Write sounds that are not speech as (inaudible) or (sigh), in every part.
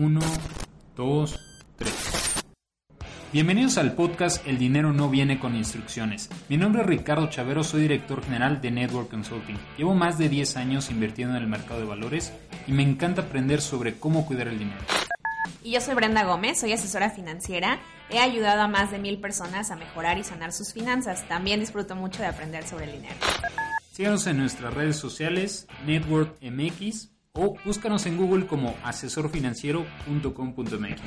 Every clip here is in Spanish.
1, 2, 3. Bienvenidos al podcast El dinero no viene con instrucciones. Mi nombre es Ricardo Chavero, soy director general de Network Consulting. Llevo más de 10 años invirtiendo en el mercado de valores y me encanta aprender sobre cómo cuidar el dinero. Y yo soy Brenda Gómez, soy asesora financiera. He ayudado a más de mil personas a mejorar y sanar sus finanzas. También disfruto mucho de aprender sobre el dinero. Síganos en nuestras redes sociales, Network MX o búscanos en Google como asesorfinanciero.com.mx.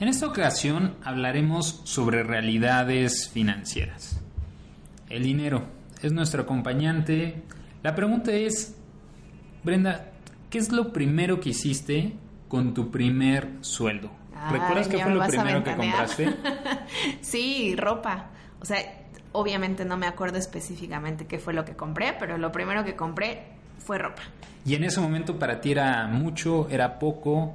En esta ocasión hablaremos sobre realidades financieras. El dinero es nuestro acompañante. La pregunta es, Brenda, ¿qué es lo primero que hiciste con tu primer sueldo? ¿Recuerdas qué fue lo primero que compraste? (laughs) sí, ropa. O sea, obviamente no me acuerdo específicamente qué fue lo que compré, pero lo primero que compré fue ropa. ¿Y en ese momento para ti era mucho, era poco?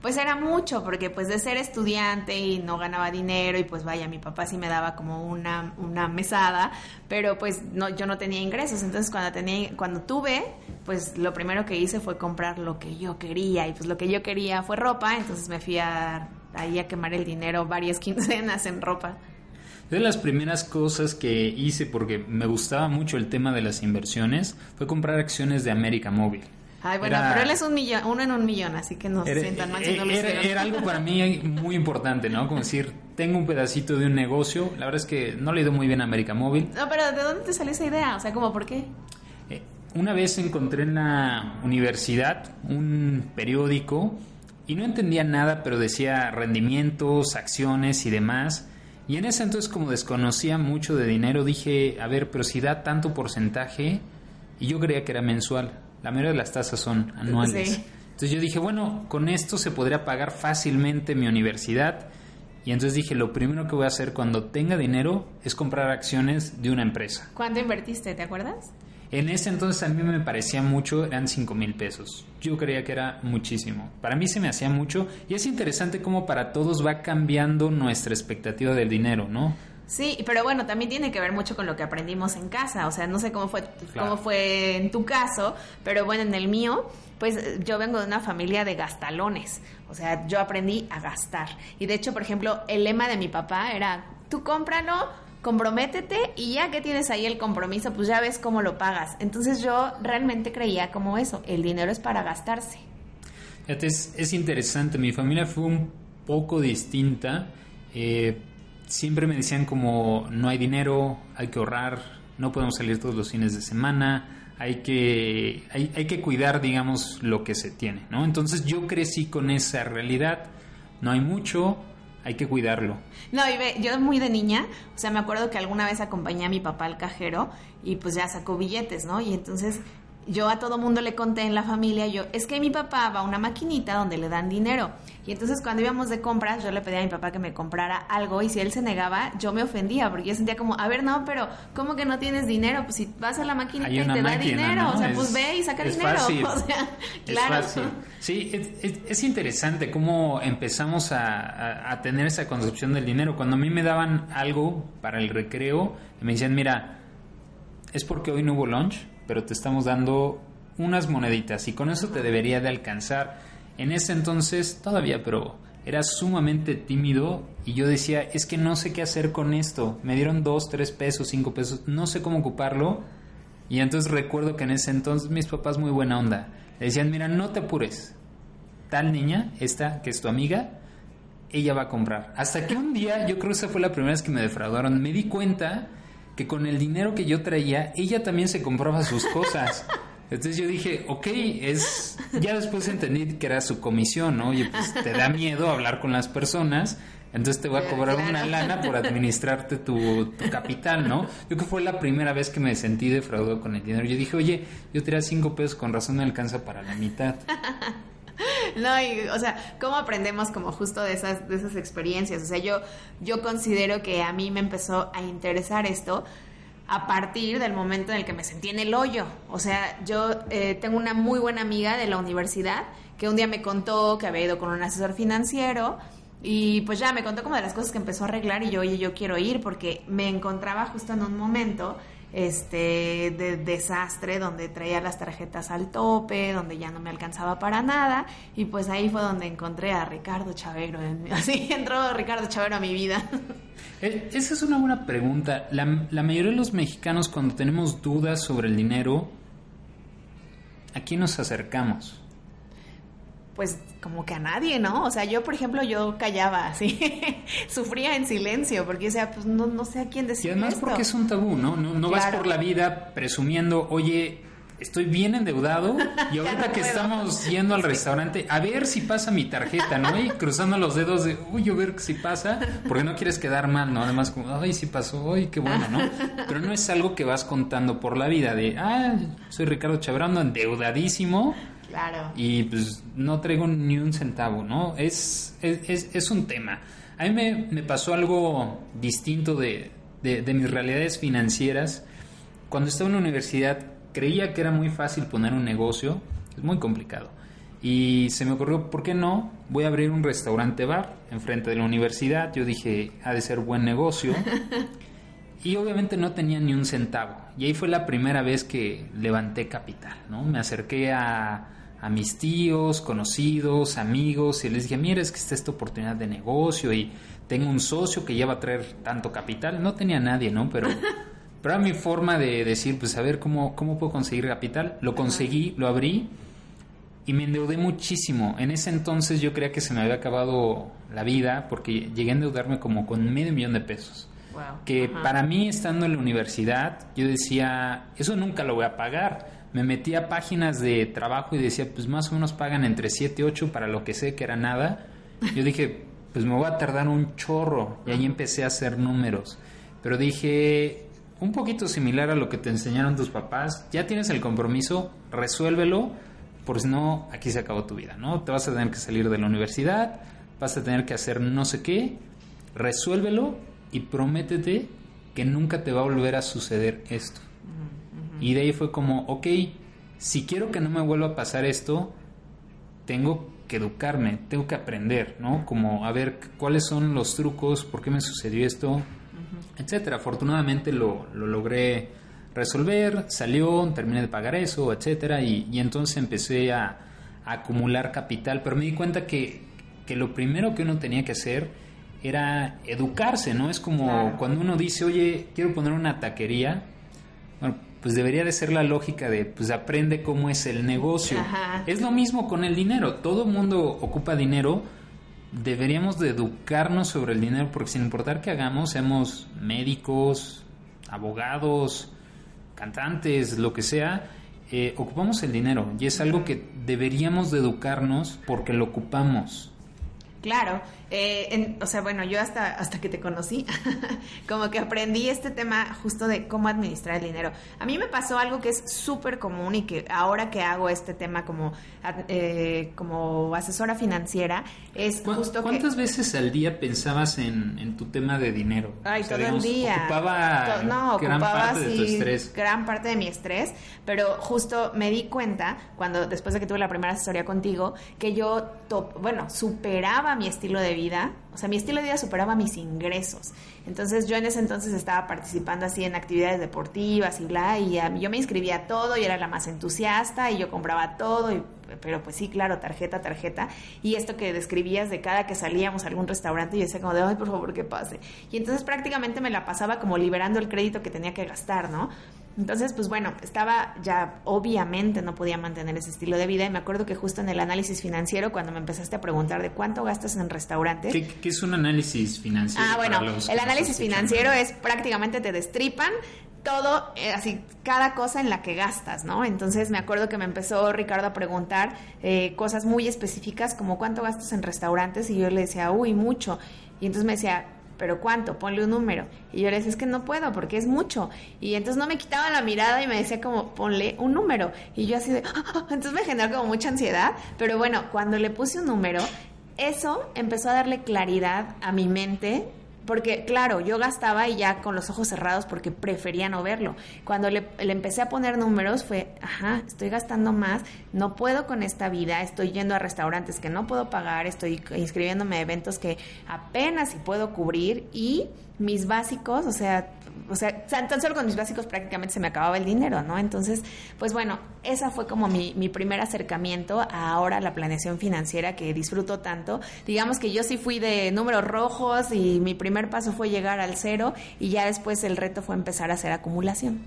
Pues era mucho, porque pues de ser estudiante y no ganaba dinero y pues vaya, mi papá sí me daba como una, una mesada, pero pues no, yo no tenía ingresos, entonces cuando tenía, cuando tuve, pues lo primero que hice fue comprar lo que yo quería y pues lo que yo quería fue ropa, entonces me fui a, ahí a quemar el dinero varias (laughs) quincenas en ropa. De las primeras cosas que hice porque me gustaba mucho el tema de las inversiones fue comprar acciones de América Móvil. Ay, bueno, pero él es un millón, uno en un millón, así que no se sientan mal si no lo era, era, algo para mí muy importante, ¿no? Como decir, tengo un pedacito de un negocio. La verdad es que no le he ido muy bien a América Móvil. No, pero ¿de dónde te salió esa idea? O sea, ¿cómo por qué? Eh, una vez encontré en la universidad un periódico y no entendía nada, pero decía rendimientos, acciones y demás. Y en ese entonces, como desconocía mucho de dinero, dije, a ver, pero si da tanto porcentaje, y yo creía que era mensual. La mayoría de las tasas son anuales. Entonces yo dije, bueno, con esto se podría pagar fácilmente mi universidad. Y entonces dije, lo primero que voy a hacer cuando tenga dinero es comprar acciones de una empresa. ¿Cuánto invertiste? ¿Te acuerdas? En ese entonces a mí me parecía mucho, eran 5 mil pesos. Yo creía que era muchísimo. Para mí se me hacía mucho y es interesante cómo para todos va cambiando nuestra expectativa del dinero, ¿no? Sí, pero bueno, también tiene que ver mucho con lo que aprendimos en casa. O sea, no sé cómo fue, cómo fue en tu caso, pero bueno, en el mío, pues yo vengo de una familia de gastalones. O sea, yo aprendí a gastar. Y de hecho, por ejemplo, el lema de mi papá era, tú cómpralo, comprométete y ya que tienes ahí el compromiso, pues ya ves cómo lo pagas. Entonces yo realmente creía como eso, el dinero es para gastarse. Es, es interesante, mi familia fue un poco distinta. Eh, siempre me decían como no hay dinero, hay que ahorrar, no podemos salir todos los fines de semana, hay que, hay, hay que cuidar, digamos, lo que se tiene, ¿no? Entonces yo crecí con esa realidad, no hay mucho, hay que cuidarlo. No, y ve, yo muy de niña, o sea, me acuerdo que alguna vez acompañé a mi papá al cajero y pues ya sacó billetes, ¿no? Y entonces yo a todo mundo le conté en la familia, yo, es que mi papá va a una maquinita donde le dan dinero. Y entonces cuando íbamos de compras, yo le pedía a mi papá que me comprara algo y si él se negaba, yo me ofendía porque yo sentía como, a ver, no, pero ¿cómo que no tienes dinero? Pues si vas a la maquinita y te da dinero, o sea, pues ve y saca dinero. (laughs) O sea, claro. Sí, es, es, interesante cómo empezamos a, a, a tener esa concepción del dinero. Cuando a mí me daban algo para el recreo, me decían, mira, es porque hoy no hubo lunch pero te estamos dando unas moneditas y con eso te debería de alcanzar. En ese entonces todavía, pero era sumamente tímido y yo decía, es que no sé qué hacer con esto. Me dieron dos, tres pesos, cinco pesos, no sé cómo ocuparlo. Y entonces recuerdo que en ese entonces mis papás muy buena onda. Le decían, mira, no te apures. Tal niña, esta que es tu amiga, ella va a comprar. Hasta que un día, yo creo que esa fue la primera vez que me defraudaron, me di cuenta que con el dinero que yo traía, ella también se compraba sus cosas. Entonces yo dije, ok, es. Ya después entendí que era su comisión, ¿no? Oye, pues te da miedo hablar con las personas, entonces te voy a cobrar una lana por administrarte tu, tu, capital, ¿no? Yo que fue la primera vez que me sentí defraudado con el dinero. Yo dije, oye, yo tiré cinco pesos, con razón me alcanza para la mitad. (laughs) No, y, o sea, ¿cómo aprendemos como justo de esas, de esas experiencias? O sea, yo, yo considero que a mí me empezó a interesar esto a partir del momento en el que me sentí en el hoyo. O sea, yo eh, tengo una muy buena amiga de la universidad que un día me contó que había ido con un asesor financiero Y pues ya me contó como de las cosas que empezó a arreglar y yo, oye, yo quiero ir porque me encontraba justo en un momento este de desastre donde traía las tarjetas al tope, donde ya no me alcanzaba para nada y pues ahí fue donde encontré a Ricardo Chavero, (laughs) así entró Ricardo Chavero a mi vida. (laughs) Eh, esa es una buena pregunta. La, la mayoría de los mexicanos cuando tenemos dudas sobre el dinero, ¿a quién nos acercamos? Pues como que a nadie, ¿no? O sea, yo, por ejemplo, yo callaba así, (laughs) sufría en silencio, porque o sea, pues no, no sé a quién decir. Y además porque es un tabú, ¿no? No, no vas por la vida presumiendo, oye, estoy bien endeudado (laughs) y ahorita que estamos yendo al restaurante, a ver si pasa mi tarjeta, ¿no? Y cruzando los dedos de, uy, a ver si pasa, porque no quieres quedar mal, ¿no? Además, como, ay, si pasó, ay, qué bueno, ¿no? (laughs) Pero no es algo que vas contando por la vida, de, ah, soy Ricardo Chabrando, endeudadísimo Claro. Y pues no traigo ni un centavo, ¿no? Es, es, es un tema. A mí me, me pasó algo distinto de, de, mis realidades financieras. Cuando estaba en la universidad creía que era muy fácil poner un negocio, es muy complicado. Y se me ocurrió, ¿por qué no? Voy a abrir un restaurante bar enfrente de la universidad. Yo dije, ha de ser buen negocio. (laughs) y obviamente no tenía ni un centavo. Y ahí fue la primera vez que levanté capital, ¿no? Me acerqué a, a mis tíos, conocidos, amigos, y les dije, mira, es que está esta oportunidad de negocio y tengo un socio que ya va a traer tanto capital. No tenía nadie, ¿no? Pero, (laughs) pero era mi forma de decir, pues a ver cómo, cómo puedo conseguir capital. Lo conseguí, lo abrí y me endeudé muchísimo. En ese entonces yo creía que se me había acabado la vida porque llegué a endeudarme como con medio millón de pesos. Que para mí, estando en la universidad, yo decía, eso nunca lo voy a pagar me metí a páginas de trabajo y decía, pues más o menos pagan entre 7 y 8 para lo que sé que era nada. Yo dije, pues me voy a tardar un chorro. Y ahí empecé a hacer números. Pero dije, un poquito similar a lo que te enseñaron tus papás, ya tienes el compromiso, resuélvelo, por si no, aquí se acabó tu vida, ¿no? Te vas a tener que salir de la universidad, vas a tener que hacer no sé qué, resuélvelo y prométete que nunca te va a volver a suceder esto. Y de ahí fue como, ok, si quiero que no me vuelva a pasar esto, tengo que educarme, tengo que aprender, ¿no? Como a ver cuáles son los trucos, por qué me sucedió esto, etcétera. Afortunadamente lo, lo, logré resolver, salió, terminé de pagar eso, etcétera, y, y entonces empecé a, acumular capital, pero me di cuenta que, que, lo primero que uno tenía que hacer era educarse, ¿no? Es como cuando uno dice, oye, quiero poner una taquería, pues debería de ser la lógica de, pues aprende cómo es el negocio. Es lo mismo con el dinero, todo mundo ocupa dinero, deberíamos de educarnos sobre el dinero, porque sin importar que hagamos, seamos médicos, abogados, cantantes, lo que sea, eh, ocupamos el dinero. Y es algo que deberíamos de educarnos porque lo ocupamos. Claro, eh, o sea, bueno, yo hasta, hasta que te conocí, (laughs) como que aprendí este tema justo de cómo administrar el dinero. A mí me pasó algo que es súper común y que ahora que hago este tema como, eh, como asesora financiera, es justo ¿Cuántas veces al día pensabas en, tu tema de dinero? Ay, todo el día. Ocupaba, no, gran parte de tu estrés. Gran parte de mi estrés, pero justo me di cuenta, cuando después de que tuve la primera asesoría contigo, que yo, bueno, superaba mi estilo de vida vida, o sea, mi estilo de vida superaba mis ingresos. Entonces yo en ese entonces estaba participando así en actividades deportivas y bla, y yo me inscribía a todo y era la más entusiasta y yo compraba todo, y, pero pues sí, claro, tarjeta, tarjeta. Y esto que describías de cada que salíamos a algún restaurante, yo decía como de, ay, por favor, que pase. Y entonces prácticamente me la pasaba como liberando el crédito que tenía que gastar, ¿no? Entonces, pues bueno, estaba ya, obviamente no podía mantener ese estilo de vida y me acuerdo que justo en el análisis financiero, cuando me empezaste a preguntar de cuánto gastas en restaurantes. ¿Qué, es un análisis financiero? Ah, bueno, el análisis financiero es prácticamente te destripan todo, eh, así, cada cosa en la que gastas, ¿no? Entonces me acuerdo que me empezó Ricardo a preguntar eh, cosas muy específicas como cuánto gastas en restaurantes y yo le decía, uy, mucho. Y entonces me decía, pero ¿cuánto? Ponle un número. Y yo le decía, es que no puedo porque es mucho. Y entonces no me quitaba la mirada y me decía como, ponle un número. Y yo así de, entonces me generó como mucha ansiedad. Pero bueno, cuando le puse un número, eso empezó a darle claridad a mi mente porque claro, yo gastaba y ya con los ojos cerrados porque prefería no verlo. Cuando le, empecé a poner números fue, ajá, estoy gastando más, no puedo con esta vida, estoy yendo a restaurantes que no puedo pagar, estoy inscribiéndome a eventos que apenas si puedo cubrir y mis básicos, o sea, o sea, tan solo con mis básicos prácticamente se me acababa el dinero, ¿no? Entonces, pues bueno, esa fue como mi, mi primer acercamiento a ahora la planeación financiera que disfruto tanto. Digamos que yo sí fui de números rojos y mi primer paso fue llegar al cero y ya después el reto fue empezar a hacer acumulación.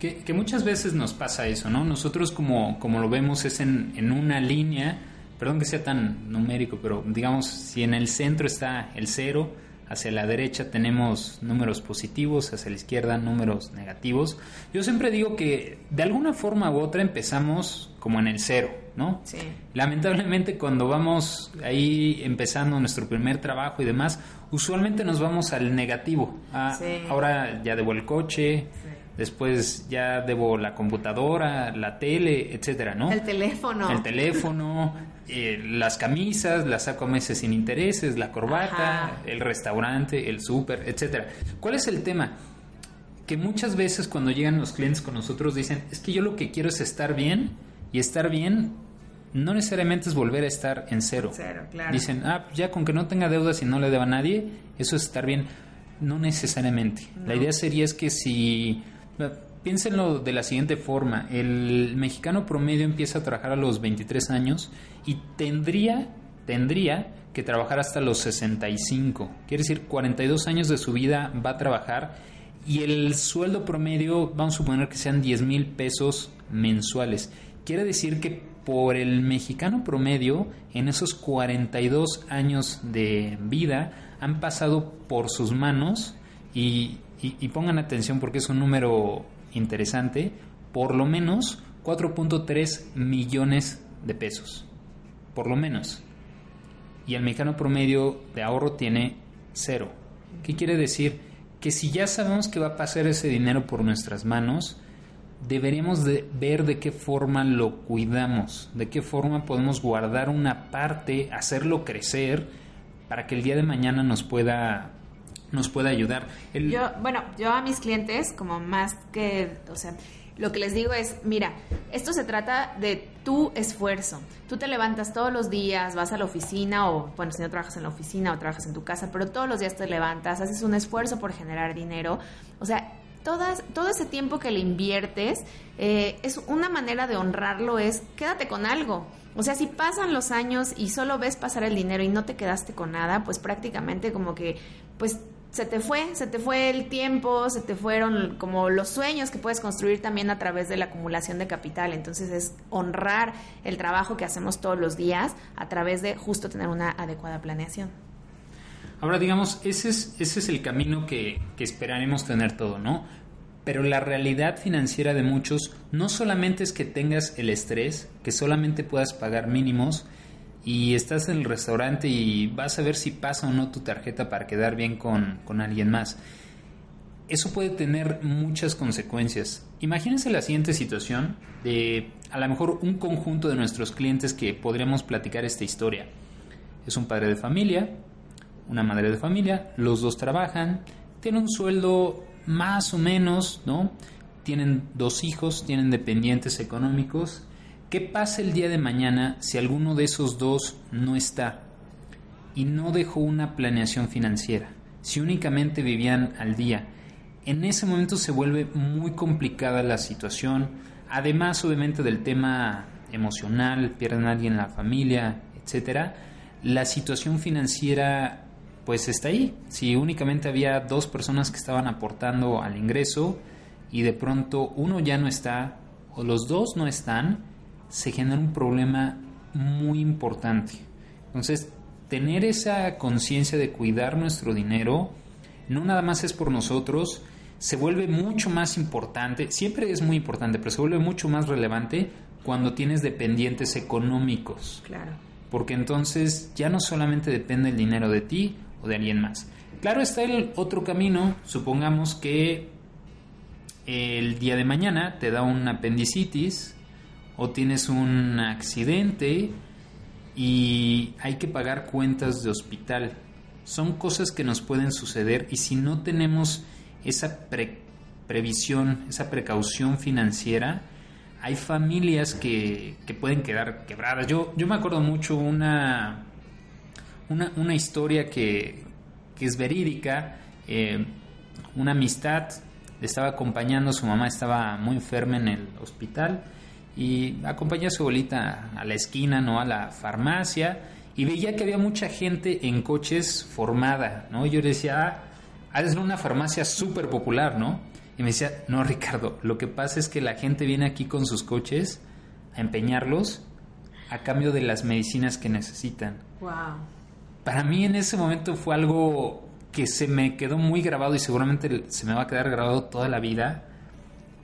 Que, que muchas veces nos pasa eso, ¿no? Nosotros como, como lo vemos es en, en una línea, perdón que sea tan numérico, pero digamos, si en el centro está el cero, hacia la derecha tenemos números positivos, hacia la izquierda números negativos. Yo siempre digo que de alguna forma u otra empezamos como en el cero, ¿no? Sí. Lamentablemente cuando vamos ahí empezando nuestro primer trabajo y demás, usualmente nos vamos al negativo. Ah, Sí. Ahora ya debo el coche, Sí. Después ya debo la computadora, la tele, etcétera, ¿no? El teléfono. El teléfono, (laughs) eh, las camisas, las saco a meses sin intereses, la corbata, Ajá. el restaurante, el súper, etcétera. ¿Cuál es el tema? Que muchas veces cuando llegan los clientes con nosotros dicen, es que yo lo que quiero es estar bien y estar bien no necesariamente es volver a estar en cero. Cero, claro. Dicen, ah, pues ya con que no tenga deudas y no le deba a nadie, eso es estar bien. No necesariamente. La idea sería es que si... Piénsenlo de la siguiente forma. El mexicano promedio empieza a trabajar a los 23 años y tendría, tendría que trabajar hasta los 65. Quiere decir, 42 años de su vida va a trabajar y el sueldo promedio, vamos a suponer que sean 10 mil pesos mensuales. Quiere decir que por el mexicano promedio, en esos 42 años de vida, han pasado por sus manos y, y- y pongan atención porque es un número interesante, por lo menos 4.3 millones de pesos. Por lo menos. Y el mexicano promedio de ahorro tiene cero. ¿Qué quiere decir? Que si ya sabemos que va a pasar ese dinero por nuestras manos, deberíamos de ver de qué forma lo cuidamos, de qué forma podemos guardar una parte, hacerlo crecer para que el día de mañana nos pueda nos pueda ayudar. El- Yo, bueno, yo a mis clientes, como más que, o sea, lo que les digo es, mira, esto se trata de tu esfuerzo. Tú te levantas todos los días, vas a la oficina o, bueno, si no trabajas en la oficina o trabajas en tu casa, pero todos los días te levantas, haces un esfuerzo por generar dinero. O sea, todas, todo ese tiempo que le inviertes, eh, es una manera de honrarlo, es quédate con algo. O sea, si pasan los años y solo ves pasar el dinero y no te quedaste con nada, pues prácticamente como que, pues se te fue, se te fue el tiempo, se te fueron como los sueños que puedes construir también a través de la acumulación de capital. Entonces es honrar el trabajo que hacemos todos los días a través de justo tener una adecuada planeación. Ahora, digamos, ese es, ese es el camino que, que esperaremos tener todo, ¿no? Pero la realidad financiera de muchos no solamente es que tengas el estrés, que solamente puedas pagar mínimos y estás en el restaurante y vas a ver si pasa o no tu tarjeta para quedar bien con, con alguien más. Eso puede tener muchas consecuencias. Imagínense la siguiente situación de a lo mejor un conjunto de nuestros clientes que podremos platicar esta historia. Es un padre de familia, una madre de familia, los dos trabajan, tienen un sueldo más o menos, ¿no? Tienen dos hijos, tienen dependientes económicos. ¿Qué pasa el día de mañana si alguno de esos dos no está y no dejó una planeación financiera? Si únicamente vivían al día. En ese momento se vuelve muy complicada la situación, además obviamente del tema emocional, pierden a alguien en la familia, etcétera. La situación financiera pues está ahí. Si únicamente había dos personas que estaban aportando al ingreso y de pronto uno ya no está o los dos no están, se genera un problema muy importante. Entonces, tener esa conciencia de cuidar nuestro dinero no nada más es por nosotros, se vuelve mucho más importante, siempre es muy importante, pero se vuelve mucho más relevante cuando tienes dependientes económicos Claro. porque entonces ya no solamente depende el dinero de ti o de alguien más. Claro está el otro camino, supongamos que el día de mañana te da un apendicitis o tienes un accidente y hay que pagar cuentas de hospital. son cosas que nos pueden suceder y si no tenemos esa previsión, esa precaución financiera, hay familias que, que, pueden quedar quebradas. Yo, yo me acuerdo mucho una, una, una historia que, que, es verídica, eh, una amistad le estaba acompañando, su mamá estaba muy enferma en el hospital y acompañó a su abuelita a la esquina, ¿no? A la farmacia y veía que había mucha gente en coches formada, ¿no? yo le decía, ah, ser una farmacia súper popular, ¿no? Y me decía, no, Ricardo, lo que pasa es que la gente viene aquí con sus coches a empeñarlos a cambio de las medicinas que necesitan. Wow. Para mí en ese momento fue algo que se me quedó muy grabado y seguramente se me va a quedar grabado toda la vida.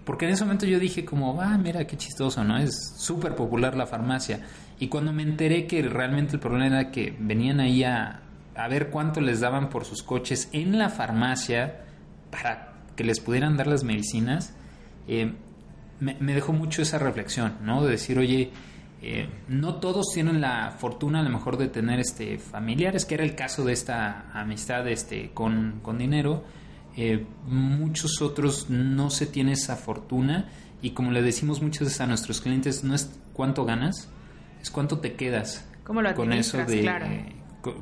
Porque en ese momento yo dije como, ah, mira qué chistoso, ¿no? Es súper popular la farmacia. Y cuando me enteré que realmente el problema era que venían ahí a, a ver cuánto les daban por sus coches en la farmacia para que les pudieran dar las medicinas, eh, me, dejó mucho esa reflexión, ¿no? De decir, oye, eh, no todos tienen la fortuna a lo mejor de tener este familiares, que era el caso de esta amistad este, con, dinero. Eh, muchos otros no se tiene esa fortuna y como le decimos muchas veces a nuestros clientes, no es cuánto ganas, es cuánto te quedas con eso de,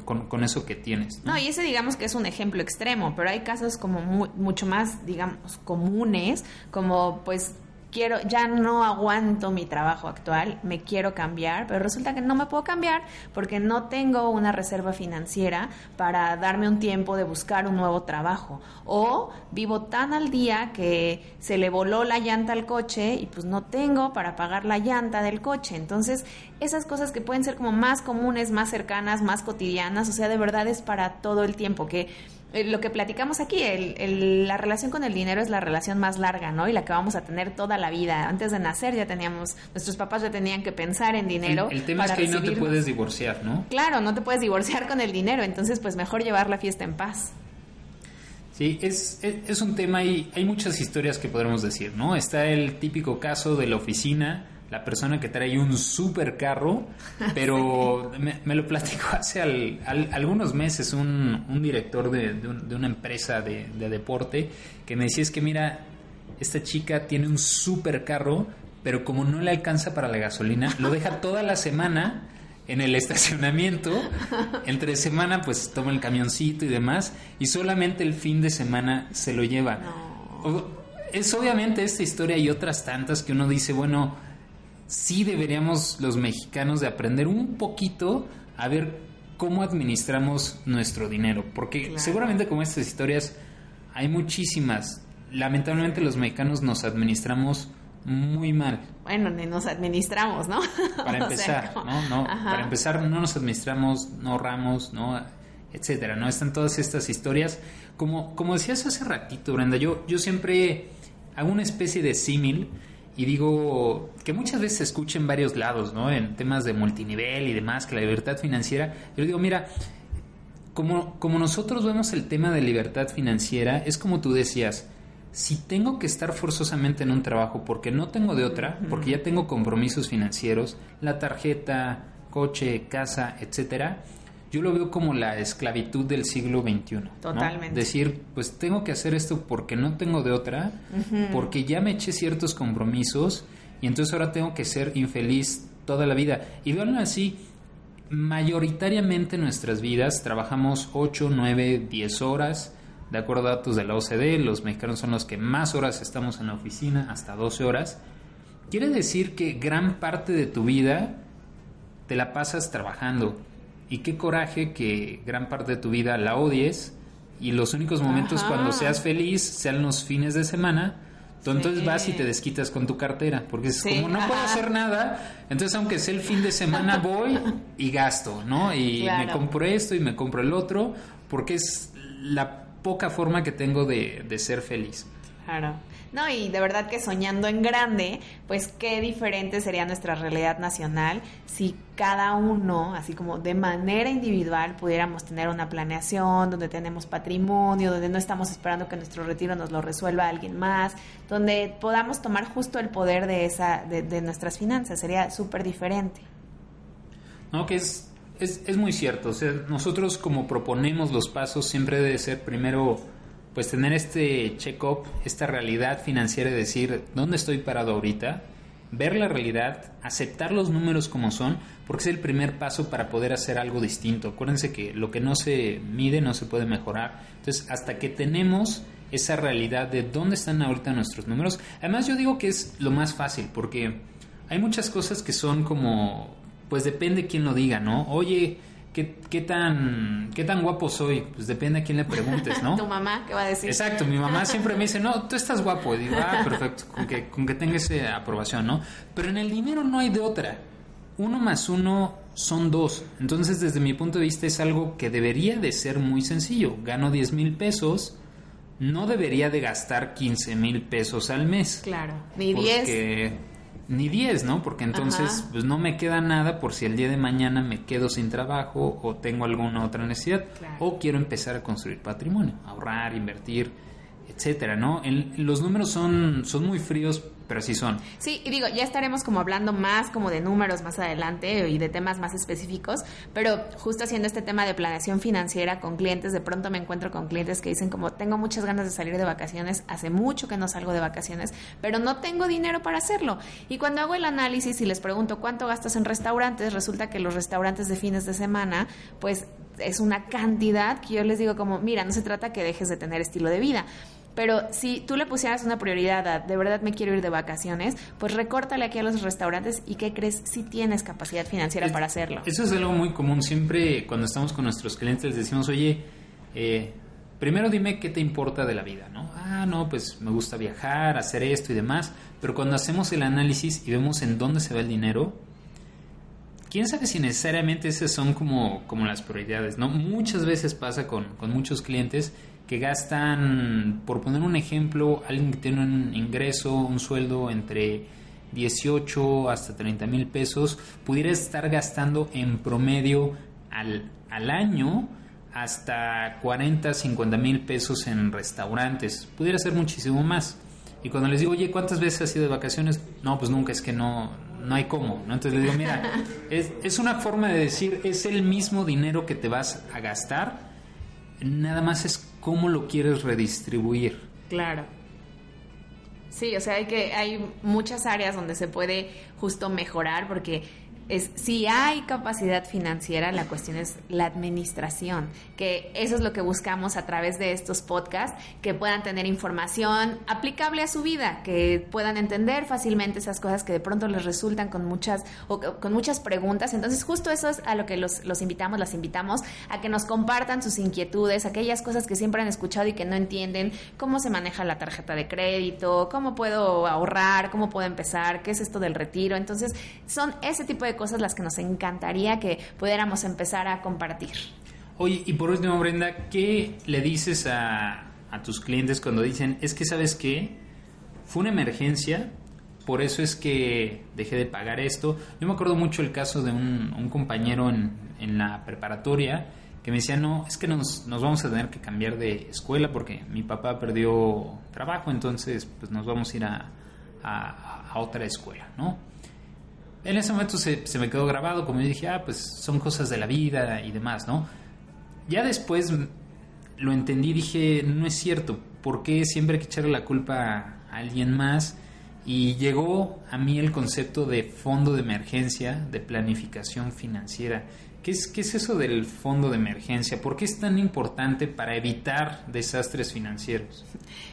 con, eso que tienes. ¿no? y ese digamos que es un ejemplo extremo, pero hay casos como mucho más, digamos, comunes, como pues quiero, ya no aguanto mi trabajo actual, me quiero cambiar, pero resulta que no me puedo cambiar porque no tengo una reserva financiera para darme un tiempo de buscar un nuevo trabajo. O vivo tan al día que se le voló la llanta al coche y pues no tengo para pagar la llanta del coche. Entonces, esas cosas que pueden ser como más comunes, más cercanas, más cotidianas, o sea, de verdad es para todo el tiempo que lo que platicamos aquí, el, la relación con el dinero es la relación más larga, ¿no? Y la que vamos a tener toda la vida. Antes de nacer ya teníamos, nuestros papás ya tenían que pensar en dinero. El, tema es que ahí no te puedes divorciar, ¿no? Claro, no te puedes divorciar con el dinero, entonces pues mejor llevar la fiesta en paz. Sí, es, es, un tema y hay muchas historias que podremos decir, ¿no? Está el típico caso de la oficina la persona que trae un super carro, pero me, lo platicó hace algunos meses un, un director de, de, una empresa de, de, deporte que me decía es que mira, esta chica tiene un super carro, pero como no le alcanza para la gasolina, lo deja toda la semana en el estacionamiento, entre semana pues toma el camioncito y demás, y solamente el fin de semana se lo lleva. Es obviamente esta historia y otras tantas que uno dice, bueno, sí deberíamos los mexicanos de aprender un poquito a ver cómo administramos nuestro dinero, porque seguramente como estas historias hay muchísimas. Lamentablemente los mexicanos nos administramos muy mal. Bueno, ni nos administramos, ¿no? (laughs) Para empezar, ¿no? no para empezar no nos administramos, no ahorramos, ¿no? etcétera, ¿no? Están todas estas historias. Como, como decías hace ratito, Brenda, yo, yo siempre hago una especie de símil y digo que muchas veces se escucha en varios lados, ¿no? En temas de multinivel y demás, que la libertad financiera. Yo digo, mira, como, como nosotros vemos el tema de libertad financiera, es como tú decías, si tengo que estar forzosamente en un trabajo porque no tengo de otra, porque ya tengo compromisos financieros, la tarjeta, coche, casa, etcétera, yo lo veo como la esclavitud del siglo XXI. Totalmente. Decir, pues tengo que hacer esto porque no tengo de otra, porque ya me eché ciertos compromisos y entonces ahora tengo que ser infeliz toda la vida. Y veanlo así, mayoritariamente en nuestras vidas trabajamos 8, 9, 10 horas. De acuerdo a datos de la OCDE, los mexicanos son los que más horas estamos en la oficina, hasta 12 horas. Quiere decir que gran parte de tu vida te la pasas trabajando y qué coraje que gran parte de tu vida la odies y los únicos momentos cuando seas feliz sean los fines de semana. Tú entonces vas y te desquitas con tu cartera, porque es como no puedo hacer nada, entonces aunque sea el fin de semana (laughs) voy y gasto, ¿no? Y me compro esto y me compro el otro, porque es la poca forma que tengo de, de ser feliz. Claro. No, y de verdad que soñando en grande, pues qué diferente sería nuestra realidad nacional si cada uno, así como de manera individual, pudiéramos tener una planeación donde tenemos patrimonio, donde no estamos esperando que nuestro retiro nos lo resuelva alguien más, donde podamos tomar justo el poder de, esa, de, de nuestras finanzas. Sería súper diferente. No, que es Es, es muy cierto, o sea, nosotros como proponemos los pasos siempre debe ser primero pues tener este check-up, esta realidad financiera y decir dónde estoy parado ahorita, ver la realidad, aceptar los números como son, porque es el primer paso para poder hacer algo distinto. Acuérdense que lo que no se mide no se puede mejorar. Entonces, hasta que tenemos esa realidad de dónde están ahorita nuestros números, además yo digo que es lo más fácil, porque hay muchas cosas que son como, pues depende quién lo diga, ¿no? Oye, ¿Qué, tan, ¿qué tan guapo soy? Pues depende a quién le preguntes, ¿no? (laughs) tu mamá, ¿qué va a decir? Exacto, mi mamá siempre me dice, no, tú estás guapo. Y digo, ah, perfecto, con que, con que tenga esa aprobación, ¿no? Pero en el dinero no hay de otra. Uno más uno son dos. Entonces, desde mi punto de vista, es algo que debería de ser muy sencillo. Gano 10 mil pesos, no debería de gastar 15 mil pesos al mes. Claro, ni 10 ni 10, ¿no? Porque entonces pues no me queda nada por si el día de mañana me quedo sin trabajo o tengo alguna otra necesidad o quiero empezar a construir patrimonio, ahorrar, invertir, etcétera, ¿no? los números son son muy fríos pero sí son. Sí, y digo, ya estaremos como hablando más como de números más adelante y de temas más específicos, pero justo haciendo este tema de planeación financiera con clientes, de pronto me encuentro con clientes que dicen como tengo muchas ganas de salir de vacaciones, hace mucho que no salgo de vacaciones, pero no tengo dinero para hacerlo. Y cuando hago el análisis y les pregunto cuánto gastas en restaurantes, resulta que los restaurantes de fines de semana, pues es una cantidad que yo les digo como, mira, no se trata que dejes de tener estilo de vida, pero si tú le pusieras una prioridad a de verdad me quiero ir de vacaciones, pues recórtale aquí a los restaurantes y ¿qué crees? Si tienes capacidad financiera para hacerlo. Eso es algo muy común. Siempre cuando estamos con nuestros clientes les decimos, oye, eh, primero dime qué te importa de la vida, ¿no? Ah, no, pues me gusta viajar, hacer esto y demás. Pero cuando hacemos el análisis y vemos en dónde se va el dinero, quién sabe si necesariamente esas son como, como las prioridades, ¿no? Muchas veces pasa con, con muchos clientes que gastan, por poner un ejemplo, alguien que tiene un ingreso, un sueldo entre 18 hasta 30 mil pesos, pudiera estar gastando en promedio al, al año hasta 40, 50 mil pesos en restaurantes. Pudiera ser muchísimo más. Y cuando les digo, oye, ¿cuántas veces has ido de vacaciones? No, pues nunca, es que no, no hay cómo. ¿no? Entonces les digo, mira, (laughs) es, es una forma de decir, es el mismo dinero que te vas a gastar, nada más es cómo lo quieres redistribuir. Claro. Sí, o sea, hay que hay muchas áreas donde se puede justo mejorar porque es si hay capacidad financiera, la cuestión es la administración, que eso es lo que buscamos a través de estos podcasts, que puedan tener información aplicable a su vida, que puedan entender fácilmente esas cosas que de pronto les resultan con muchas o con muchas preguntas. Entonces, justo eso es a lo que los, los invitamos, las invitamos a que nos compartan sus inquietudes, aquellas cosas que siempre han escuchado y que no entienden, cómo se maneja la tarjeta de crédito, cómo puedo ahorrar, cómo puedo empezar, qué es esto del retiro. Entonces, son ese tipo de cosas las que nos encantaría que pudiéramos empezar a compartir. Oye, y por último, Brenda, ¿qué le dices a, a tus clientes cuando dicen, es que sabes qué, fue una emergencia, por eso es que dejé de pagar esto? Yo me acuerdo mucho el caso de un, un compañero en, en, la preparatoria que me decía, no, es que nos, nos, vamos a tener que cambiar de escuela porque mi papá perdió trabajo, entonces pues nos vamos a ir a, a, a otra escuela, ¿no? En ese momento se, se, me quedó grabado, como yo dije, ah, pues son cosas de la vida y demás, ¿no? Ya después lo entendí, dije, no es cierto, ¿por qué siempre hay que echarle la culpa a alguien más? Y llegó a mí el concepto de fondo de emergencia, de planificación financiera. ¿Qué es, ¿Qué es eso del fondo de emergencia? ¿Por qué es tan importante para evitar desastres financieros?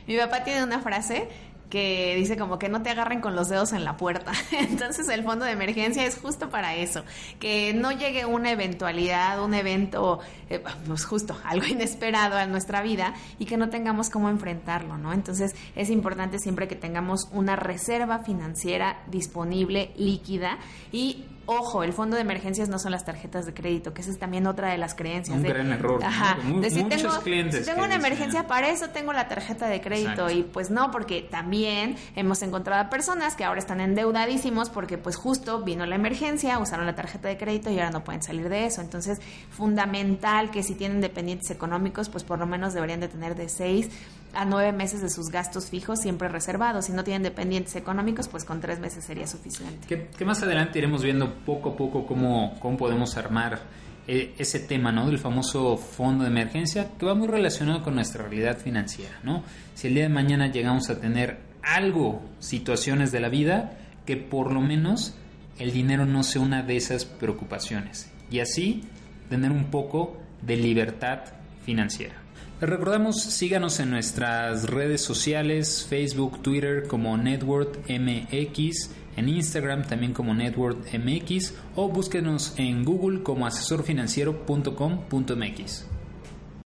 Mi papá tiene una frase que dice como que no te agarren con los dedos en la puerta. (laughs) Entonces el fondo de emergencia es justo para eso, que no llegue una eventualidad, un evento, eh, pues justo (laughs) algo inesperado a nuestra vida y que no tengamos cómo enfrentarlo, ¿no? Entonces es importante siempre que tengamos una reserva financiera disponible, líquida y Ojo, el fondo de emergencias no son las tarjetas de crédito, que esa es también otra de las creencias. Un gran error. Ajá. de si tengo, clientes. tengo una emergencia, para eso tengo la tarjeta de crédito. Y pues no, porque también hemos encontrado a personas que ahora están endeudadísimos porque pues justo vino la emergencia, usaron la tarjeta de crédito y ahora no pueden salir de eso. Entonces, fundamental que si tienen dependientes económicos, pues por lo menos deberían de tener de seis a nueve meses de sus gastos fijos siempre reservados. Si no tienen dependientes económicos, pues con tres meses sería suficiente. Que, más adelante iremos viendo poco a poco cómo, cómo podemos armar eh, ese tema, ¿no? Del famoso fondo de emergencia, que va muy relacionado con nuestra realidad financiera, ¿no? Si el día de mañana llegamos a tener algo, situaciones de la vida, que por lo menos el dinero no sea una de esas preocupaciones. Y así tener un poco de libertad financiera. Les recordamos, síganos en nuestras redes sociales, Facebook, Twitter como Network MX, en Instagram también como Network MX o búsquenos en Google como asesorfinanciero.com.mx.